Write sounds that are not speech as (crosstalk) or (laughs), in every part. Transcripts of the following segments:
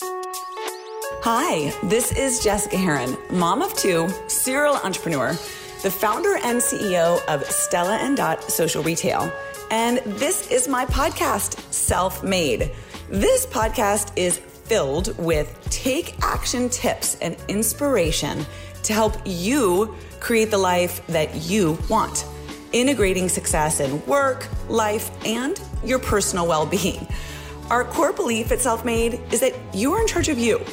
Hi, this is Jessica Herrin, mom of two, serial entrepreneur, the founder and CEO of Stella and Dot Social Retail. And this is my podcast, Self Made. This podcast is filled with take action tips and inspiration to help you create the life that you want, integrating success in work, life, and your personal well being. Our core belief at Self Made is that you are in charge of you.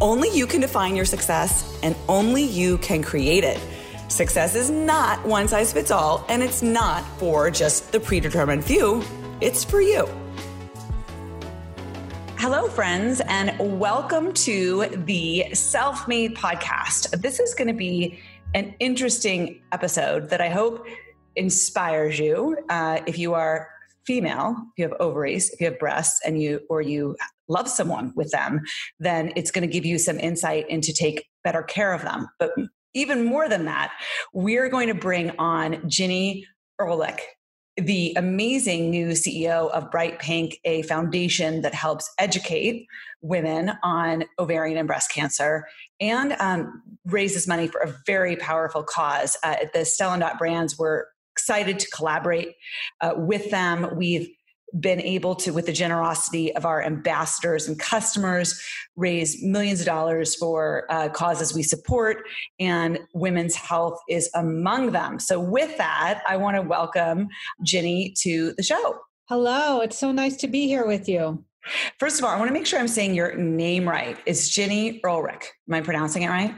Only you can define your success, and only you can create it. Success is not one size fits all, and it's not for just the predetermined few, it's for you. Hello, friends, and welcome to the Self Made Podcast. This is going to be an interesting episode that I hope inspires you. Uh, if you are female, if you have ovaries, if you have breasts, and you or you love someone with them, then it's going to give you some insight into take better care of them. But even more than that, we're going to bring on Ginny Ehrlich the amazing new CEO of Bright Pink, a foundation that helps educate women on ovarian and breast cancer and um, raises money for a very powerful cause. Uh, the Stella Dot brands were excited to collaborate uh, with them. We've been able to, with the generosity of our ambassadors and customers, raise millions of dollars for uh, causes we support, and women's health is among them. So, with that, I want to welcome Ginny to the show. Hello, it's so nice to be here with you. First of all, I want to make sure I'm saying your name right. It's Ginny Ehrlich. Am I pronouncing it right?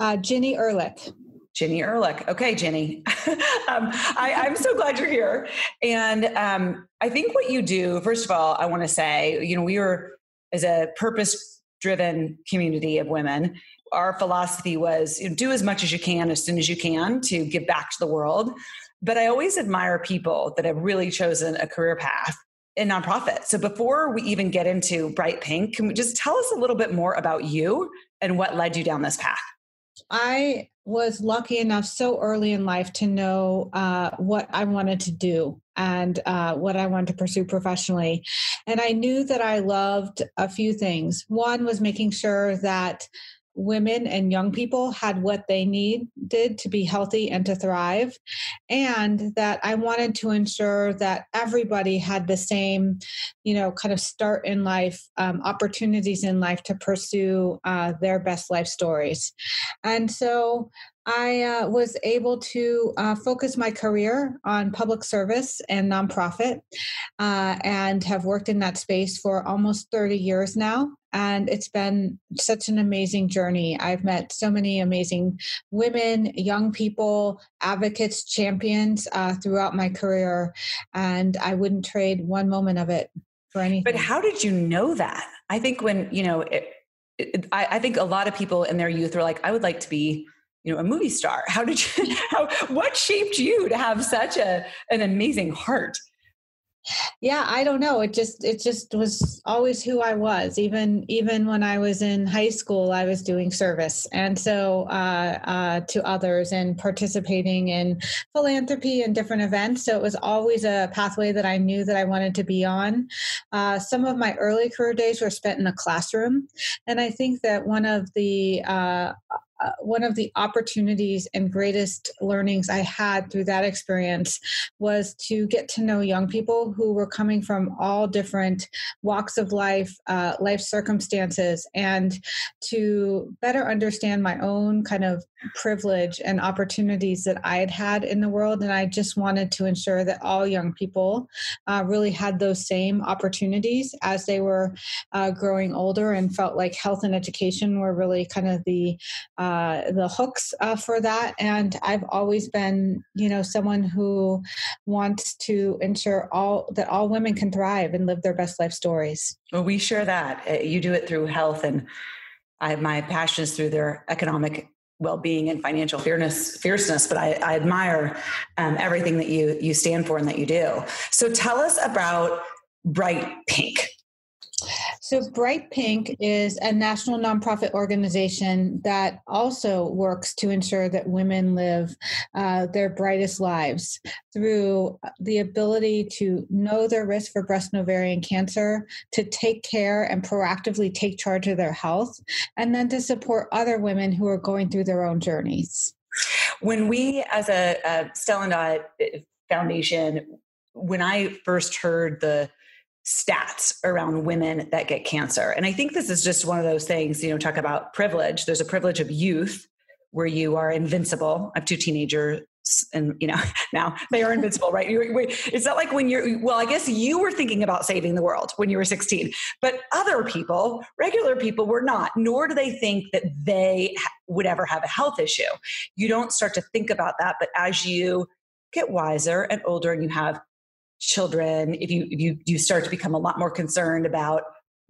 Uh, Ginny Ehrlich. Ginny Ehrlich. Okay, Jenny, (laughs) um, I, am so glad you're here. And um, I think what you do, first of all, I want to say, you know, we were as a purpose driven community of women. Our philosophy was you know, do as much as you can as soon as you can to give back to the world. But I always admire people that have really chosen a career path in nonprofit. So before we even get into Bright Pink, can we just tell us a little bit more about you and what led you down this path? I was lucky enough so early in life to know uh, what I wanted to do and uh, what I wanted to pursue professionally. And I knew that I loved a few things. One was making sure that women and young people had what they needed to be healthy and to thrive. And that i wanted to ensure that everybody had the same you know kind of start in life um, opportunities in life to pursue uh, their best life stories. And so I uh, was able to uh, focus my career on public service and nonprofit uh, and have worked in that space for almost 30 years now. And it's been such an amazing journey. I've met so many amazing women, young people, advocates, champions uh, throughout my career. And I wouldn't trade one moment of it for anything. But how did you know that? I think when, you know, it, it, I, I think a lot of people in their youth are like, I would like to be you know a movie star. How did you (laughs) how what shaped you to have such a an amazing heart? Yeah i don't know. It just it just was always who i was. Even even when i was in high school i was doing service. And so uh, uh, to others and participating in philanthropy and different events. So it was always a pathway that i knew that i wanted to be on. Uh, some of my early career days were spent in a classroom. And i think that one of the uh, one of the opportunities and greatest learnings I had through that experience was to get to know young people who were coming from all different walks of life, uh, life circumstances, and to better understand my own kind of privilege and opportunities that I had had in the world. And I just wanted to ensure that all young people uh, really had those same opportunities as they were uh, growing older and felt like health and education were really kind of the uh, the hooks uh, for that. And I've always been, you know, someone who wants to ensure all that all women can thrive and live their best life stories. Well, we share that. Uh, you do it through health and I, my passion is through their economic well-being and financial fierceness, fierceness but I, I admire um, everything that you you stand for and that you do. So tell us about Bright Pink. So, Bright Pink is a national nonprofit organization that also works to ensure that women live uh, their brightest lives through the ability to know their risk for breast and ovarian cancer, to take care and proactively take charge of their health, and then to support other women who are going through their own journeys. When we, as a, a Stellan Foundation, when I first heard the stats around women that get cancer. And I think this is just one of those things, you know, talk about privilege. There's a privilege of youth where you are invincible. I have two teenagers and you know (laughs) now they are invincible right it's not like when you're well i guess you were thinking about saving the world when you were 16 but other people regular people were not nor do they think that they would ever have a health issue you don't start to think about that but as you get wiser and older and you have children if you if you you start to become a lot more concerned about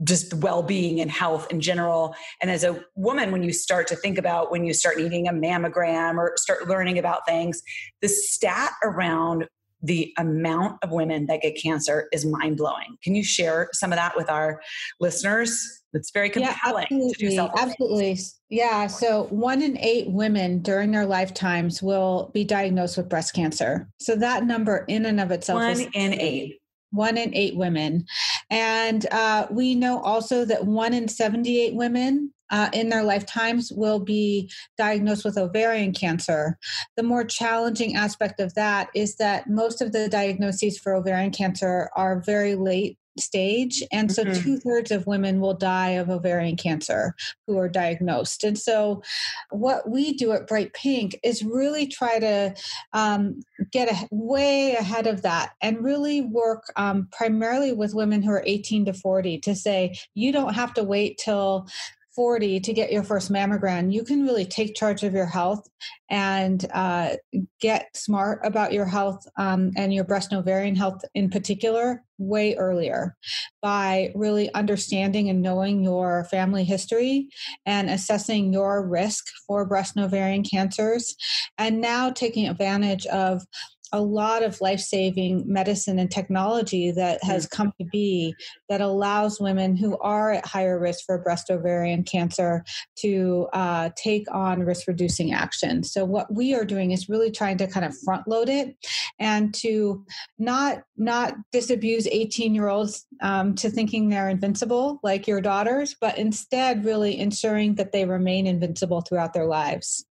just well-being and health in general. And as a woman when you start to think about when you start needing a mammogram or start learning about things the stat around the amount of women that get cancer is mind-blowing. Can you share some of that with our listeners it's very compelling yeah, absolutely, absolutely. Yeah so one in eight women during their lifetimes will be diagnosed with breast cancer. So that number in and of itself one is in eight. One in eight women. And uh, we know also that one in 78 women uh, in their lifetimes will be diagnosed with ovarian cancer. The more challenging aspect of that is that most of the diagnoses for ovarian cancer are very late stage. And so mm-hmm. two thirds of women will die of ovarian cancer who are diagnosed. And so what we do at Bright Pink is really try to um, get a, way ahead of that and really work um, primarily with women who are 18 to 40 to say, you don't have to wait till 40 to get your first mammogram, you can really take charge of your health and uh, get smart about your health um, and your breast and ovarian health in particular way earlier by really understanding and knowing your family history and assessing your risk for breast and ovarian cancers. And now taking advantage of a lot of life saving medicine and technology that has come to be that allows women who are at higher risk for breast ovarian cancer to uh, take on risk reducing action. So, what we are doing is really trying to kind of front load it and to not not disabuse 18 year olds um, to thinking they're invincible like your daughters, but instead really ensuring that they remain invincible throughout their lives.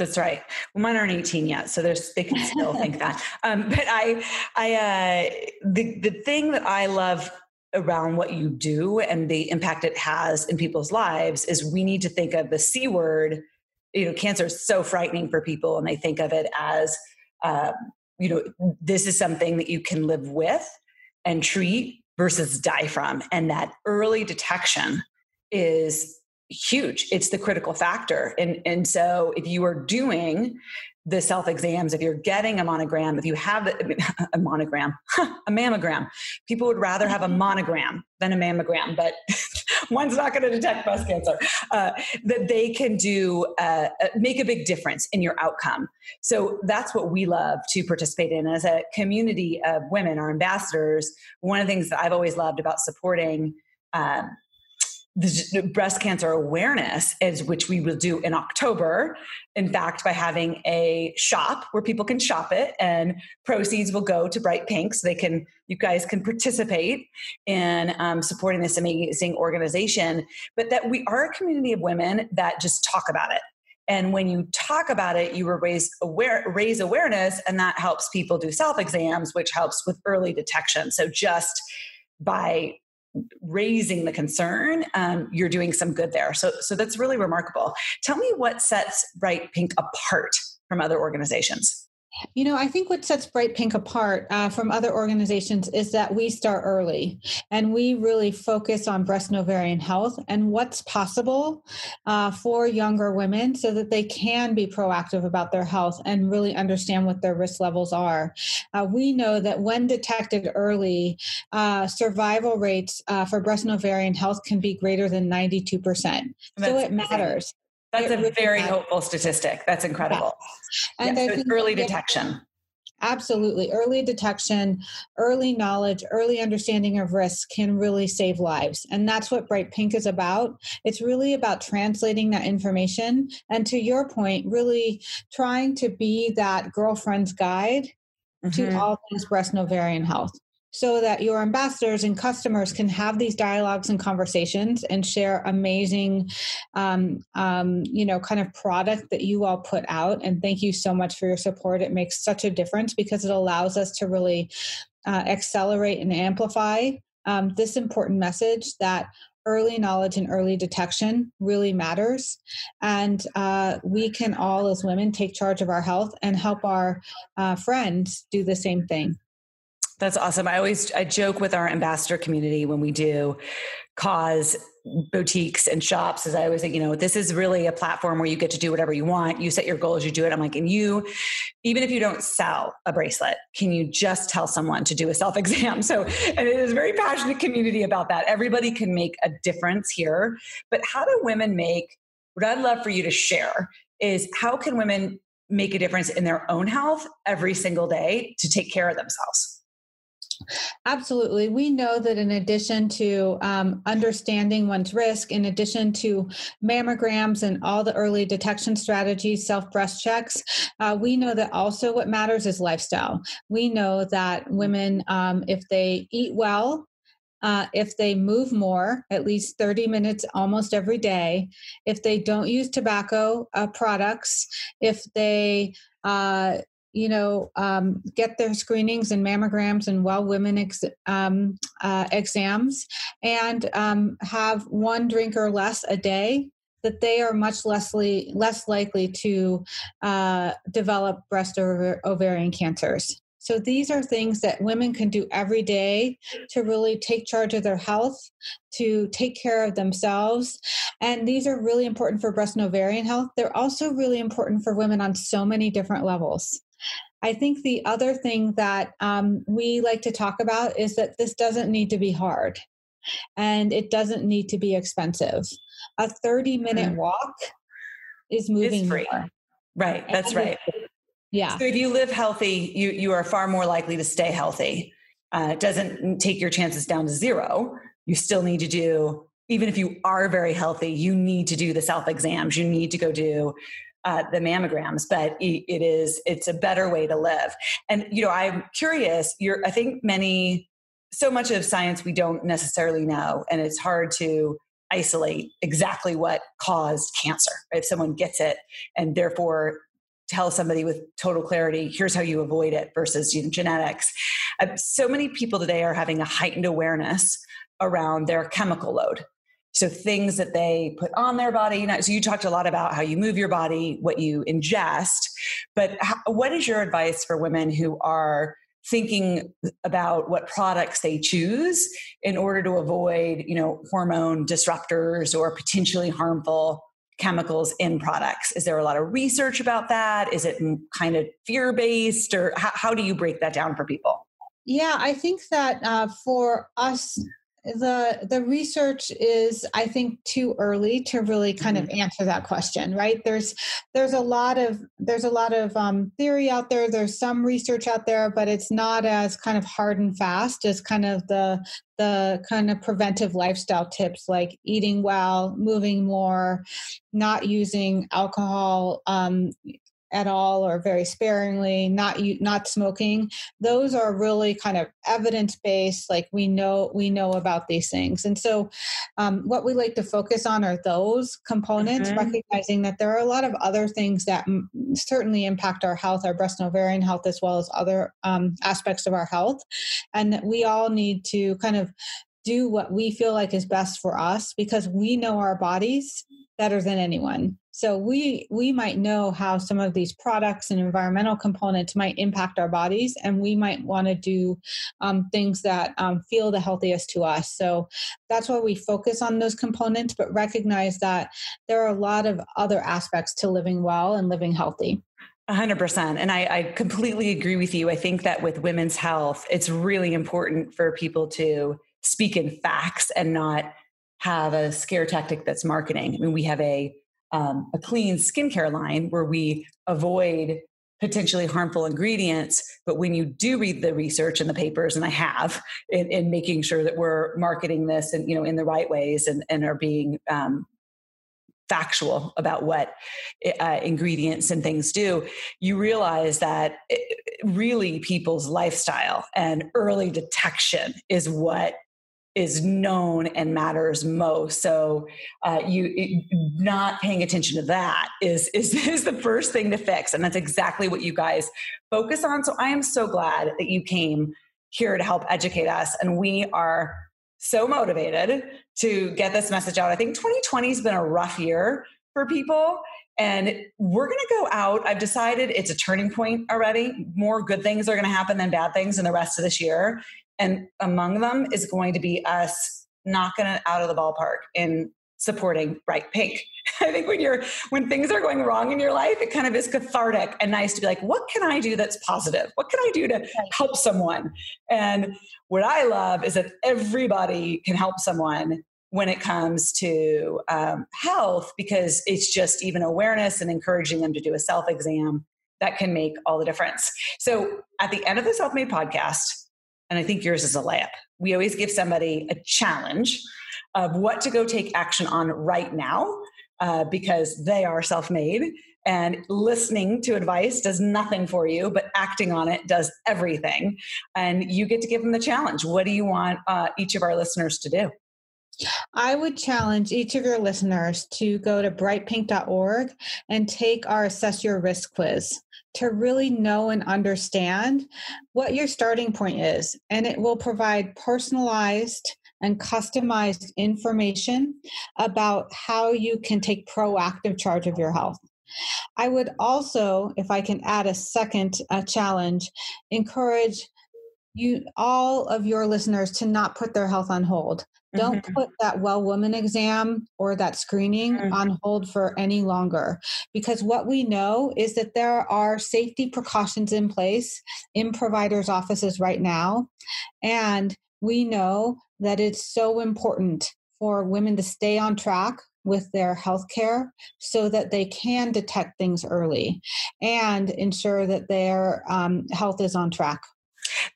That's right. Well, mine aren't 18 yet, so there's they can still think that. Um, but I, I, uh, the the thing that I love around what you do and the impact it has in people's lives is we need to think of the c word. You know, cancer is so frightening for people, and they think of it as, uh, you know, this is something that you can live with and treat versus die from, and that early detection is huge. It's the critical factor. And, and so if you are doing the self exams, if you're getting a monogram, if you have a (laughs) monogram, (laughs) a mammogram, people would rather have a mm-hmm. monogram than a mammogram, but (laughs) one's not going to detect breast cancer. Uh, that they can do uh, uh, make a big difference in your outcome. So that's what we love to participate in as a community of women, our ambassadors. One of the things that I've always loved about supporting. Um, the breast cancer awareness is which we will do in october. In fact by having a shop where people can shop it and proceeds will go to bright pink so they can you guys can participate in um, supporting this amazing organization. But that we are a community of women that just talk about it. And when you talk about it you raise aware raise awareness and that helps people do self exams which helps with early detection. So just by raising the concern, um, you're doing some good there. So, so that's really remarkable. Tell me what sets Bright Pink apart from other organizations. You know, I think what sets Bright Pink apart uh, from other organizations is that we start early and we really focus on breast and ovarian health and what's possible uh, for younger women so that they can be proactive about their health and really understand what their risk levels are. Uh, we know that when detected early, uh, survival rates uh, for breast and ovarian health can be greater than 92%. so it matters. That's a very hopeful statistic. That's incredible. Yeah. And yeah, so it's early detection. Absolutely. Early detection, early knowledge, early understanding of risk can really save lives. And that's what Bright Pink is about. It's really about translating that information. And to your point, really trying to be that girlfriend's guide mm-hmm. to all things breast and ovarian health so that your ambassadors and customers can have these dialogues and conversations and share amazing um, um, you know kind of product that you all put out and thank you so much for your support it makes such a difference because it allows us to really uh, accelerate and amplify um, this important message that early knowledge and early detection really matters. And uh, we can all, as women, take charge of our health and help our uh, friends do the same thing. That's awesome. I always I joke with our ambassador community when we do cause boutiques and shops as I always think, you know, this is really a platform where you get to do whatever you want. You set your goals, you do it. I'm like, and you, even if you don't sell a bracelet, can you just tell someone to do a self exam? (laughs) So, and it is a very passionate community about that. Everybody can make a difference here. But how do women make what I'd love for you to share is how can women make a difference in their own health every single day to take care of themselves? Absolutely. We know that in addition to um, understanding one's risk, in addition to mammograms and all the early detection strategies, self breast checks, uh, we know that also what matters is lifestyle. We know that women, um, if they eat well, uh, if they move more, at least 30 minutes almost every day, if they don't use tobacco uh, products, if they uh, you know, um, get their screenings and mammograms and well women ex- um, uh, exams and um, have one drink or less a day, that they are much less, li- less likely to uh, develop breast or ovarian cancers. So these are things that women can do every day to really take charge of their health, to take care of themselves. And these are really important for breast and ovarian health. They're also really important for women on so many different levels. I think the other thing that um, we like to talk about is that this doesn't need to be hard and it doesn't need to be expensive. A 30 minute mm. walk is moving free. More. Right, that's right. Yeah. So if you live healthy, you, you are far more likely to stay healthy. Uh, it doesn't take your chances down to zero. You still need to do, even if you are very healthy, you need to do the self exams. You need to go do uh, the mammograms, but it is it's a better way to live. And you know, I'm curious. You're, I think many, so much of science we don't necessarily know, and it's hard to isolate exactly what caused cancer. If someone gets it, and therefore tell somebody with total clarity, here's how you avoid it versus genetics. Uh, so many people today are having a heightened awareness around their chemical load so things that they put on their body you know so you talked a lot about how you move your body what you ingest but how, what is your advice for women who are thinking about what products they choose in order to avoid you know hormone disruptors or potentially harmful chemicals in products? Is there a lot of research about that? Is it kind of fear based or how, how do you break that down for people? Yeah i think that uh, for us the the research is i think too early to really kind of mm-hmm. answer that question right there's there's a lot of there's a lot of um, theory out there there's some research out there but it's not as kind of hard and fast as kind of the the kind of preventive lifestyle tips like eating well moving more not using alcohol um, at all or very sparingly not not smoking those are really kind of evidence based like we know we know about these things. And so um, what we like to focus on are those components mm-hmm. recognizing that there are a lot of other things that m- certainly impact our health our breast and ovarian health as well as other um, aspects of our health. And that we all need to kind of do what we feel like is best for us because we know our bodies better than anyone so we we might know how some of these products and environmental components might impact our bodies, and we might want to do um, things that um, feel the healthiest to us. So that's why we focus on those components, but recognize that there are a lot of other aspects to living well and living healthy. 100%. And I, I, completely agree with you. I think that with women's health, it's really important for people to speak in facts and not have a scare tactic that's marketing. I mean, we have a um, a clean skincare line where we avoid potentially harmful ingredients. But when you do read the research and the papers, and I have, in, in making sure that we're marketing this and you know in the right ways and, and are being um, factual about what uh, ingredients and things do, you realize that it, really people's lifestyle and early detection is what is known and matters most. So uh, you it, not paying attention to that is, (laughs) is is the first thing to fix, and that's exactly what you guys focus on. So I am so glad that you came here to help educate us, and we are so motivated to get this message out. I think 2020 has been a rough year for people. And we're going to go out. I've decided it's a turning point already. More good things are going to happen than bad things in the rest of this year. And among them is going to be us knocking it out of the ballpark in supporting bright pink. (laughs) I think when you're when things are going wrong in your life, it kind of is cathartic and nice to be like, what can I do that's positive? What can I do to help someone? And what I love is that everybody can help someone when it comes to um, health because it's just even awareness and encouraging them to do a self exam that can make all the difference. So at the end of the Self Made podcast, and I think yours is a layup, we always give somebody a challenge of what to go take action on right now uh, because they are self made. And listening to advice does nothing for you, but acting on it does everything. And you get to give them the challenge. What do you want uh, each of our listeners to do? I would challenge each of your listeners to go to brightpink.org and take our Assess Your Risk quiz to really know and understand what your starting point is. And it will provide personalized and customized information about how you can take proactive charge of your health. I would also, if I can add a second uh, challenge, encourage you all of your listeners to not put their health on hold. Don't mm-hmm. put that well woman exam or that screening mm-hmm. on hold for any longer because what we know is that there are safety precautions in place in providers' offices right now. And we know that it's so important for women to stay on track with their health care so that they can detect things early and ensure that their um, health is on track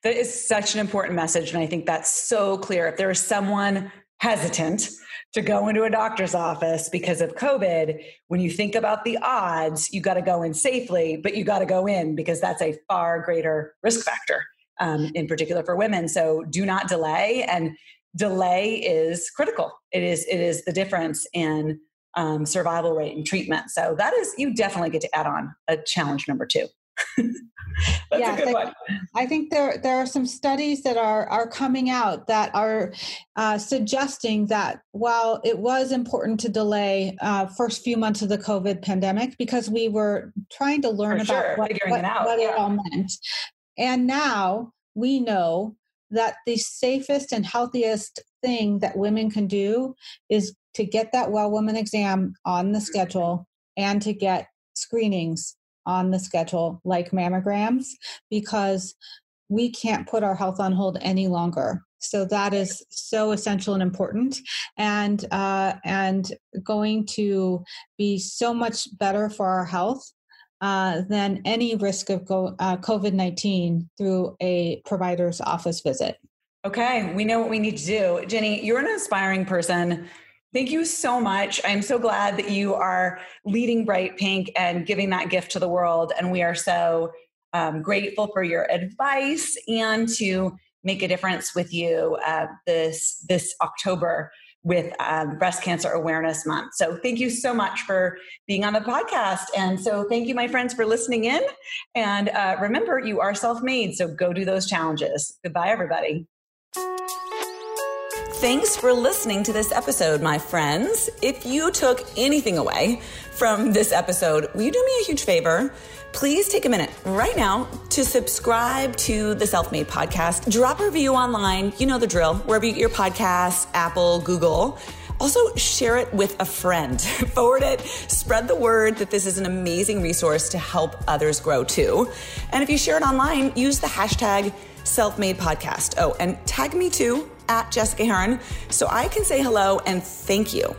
that is such an important message. And I think that's so clear. If there is someone hesitant to go into a doctor's office because of COVID, when you think about the odds, you got to go in safely, but you got to go in because that's a far greater risk factor, um, in particular for women. So do not delay. And delay is critical. It is, it is the difference in um, survival rate and treatment. So that is, you definitely get to add on a challenge number two. (laughs) That's yeah, a good one. I think there there are some studies that are are coming out that are uh, suggesting that while it was important to delay uh, first few months of the COVID pandemic because we were trying to learn For about sure. what, Figuring what, it, out. what yeah. it all meant, and now we know that the safest and healthiest thing that women can do is to get that well woman exam on the schedule and to get screenings on the schedule like mammograms because we can't put our health on hold any longer. So that is so essential and important. And uh, and going to be so much better for our health uh, than any risk of go, uh, covid-19 through a provider's office visit. Okay we know what we need to do. Jenny you're an inspiring person Thank you so much. I'm so glad that you are leading Bright Pink and giving that gift to the world. And we are so um, grateful for your advice and to make a difference with you uh, this this October with um, Breast Cancer Awareness Month. So thank you so much for being on the podcast. And so thank you, my friends, for listening in. And uh, remember, you are self made. So go do those challenges. Goodbye, everybody. Thanks for listening to this episode, my friends. If you took anything away from this episode, will you do me a huge favor? Please take a minute right now to subscribe to the Self Made Podcast. Drop a review online. You know the drill, wherever you get your podcasts, Apple, Google. Also, share it with a friend. (laughs) Forward it, spread the word that this is an amazing resource to help others grow too. And if you share it online, use the hashtag self made podcast. Oh, and tag me too at Jessica Herrin. So I can say hello and thank you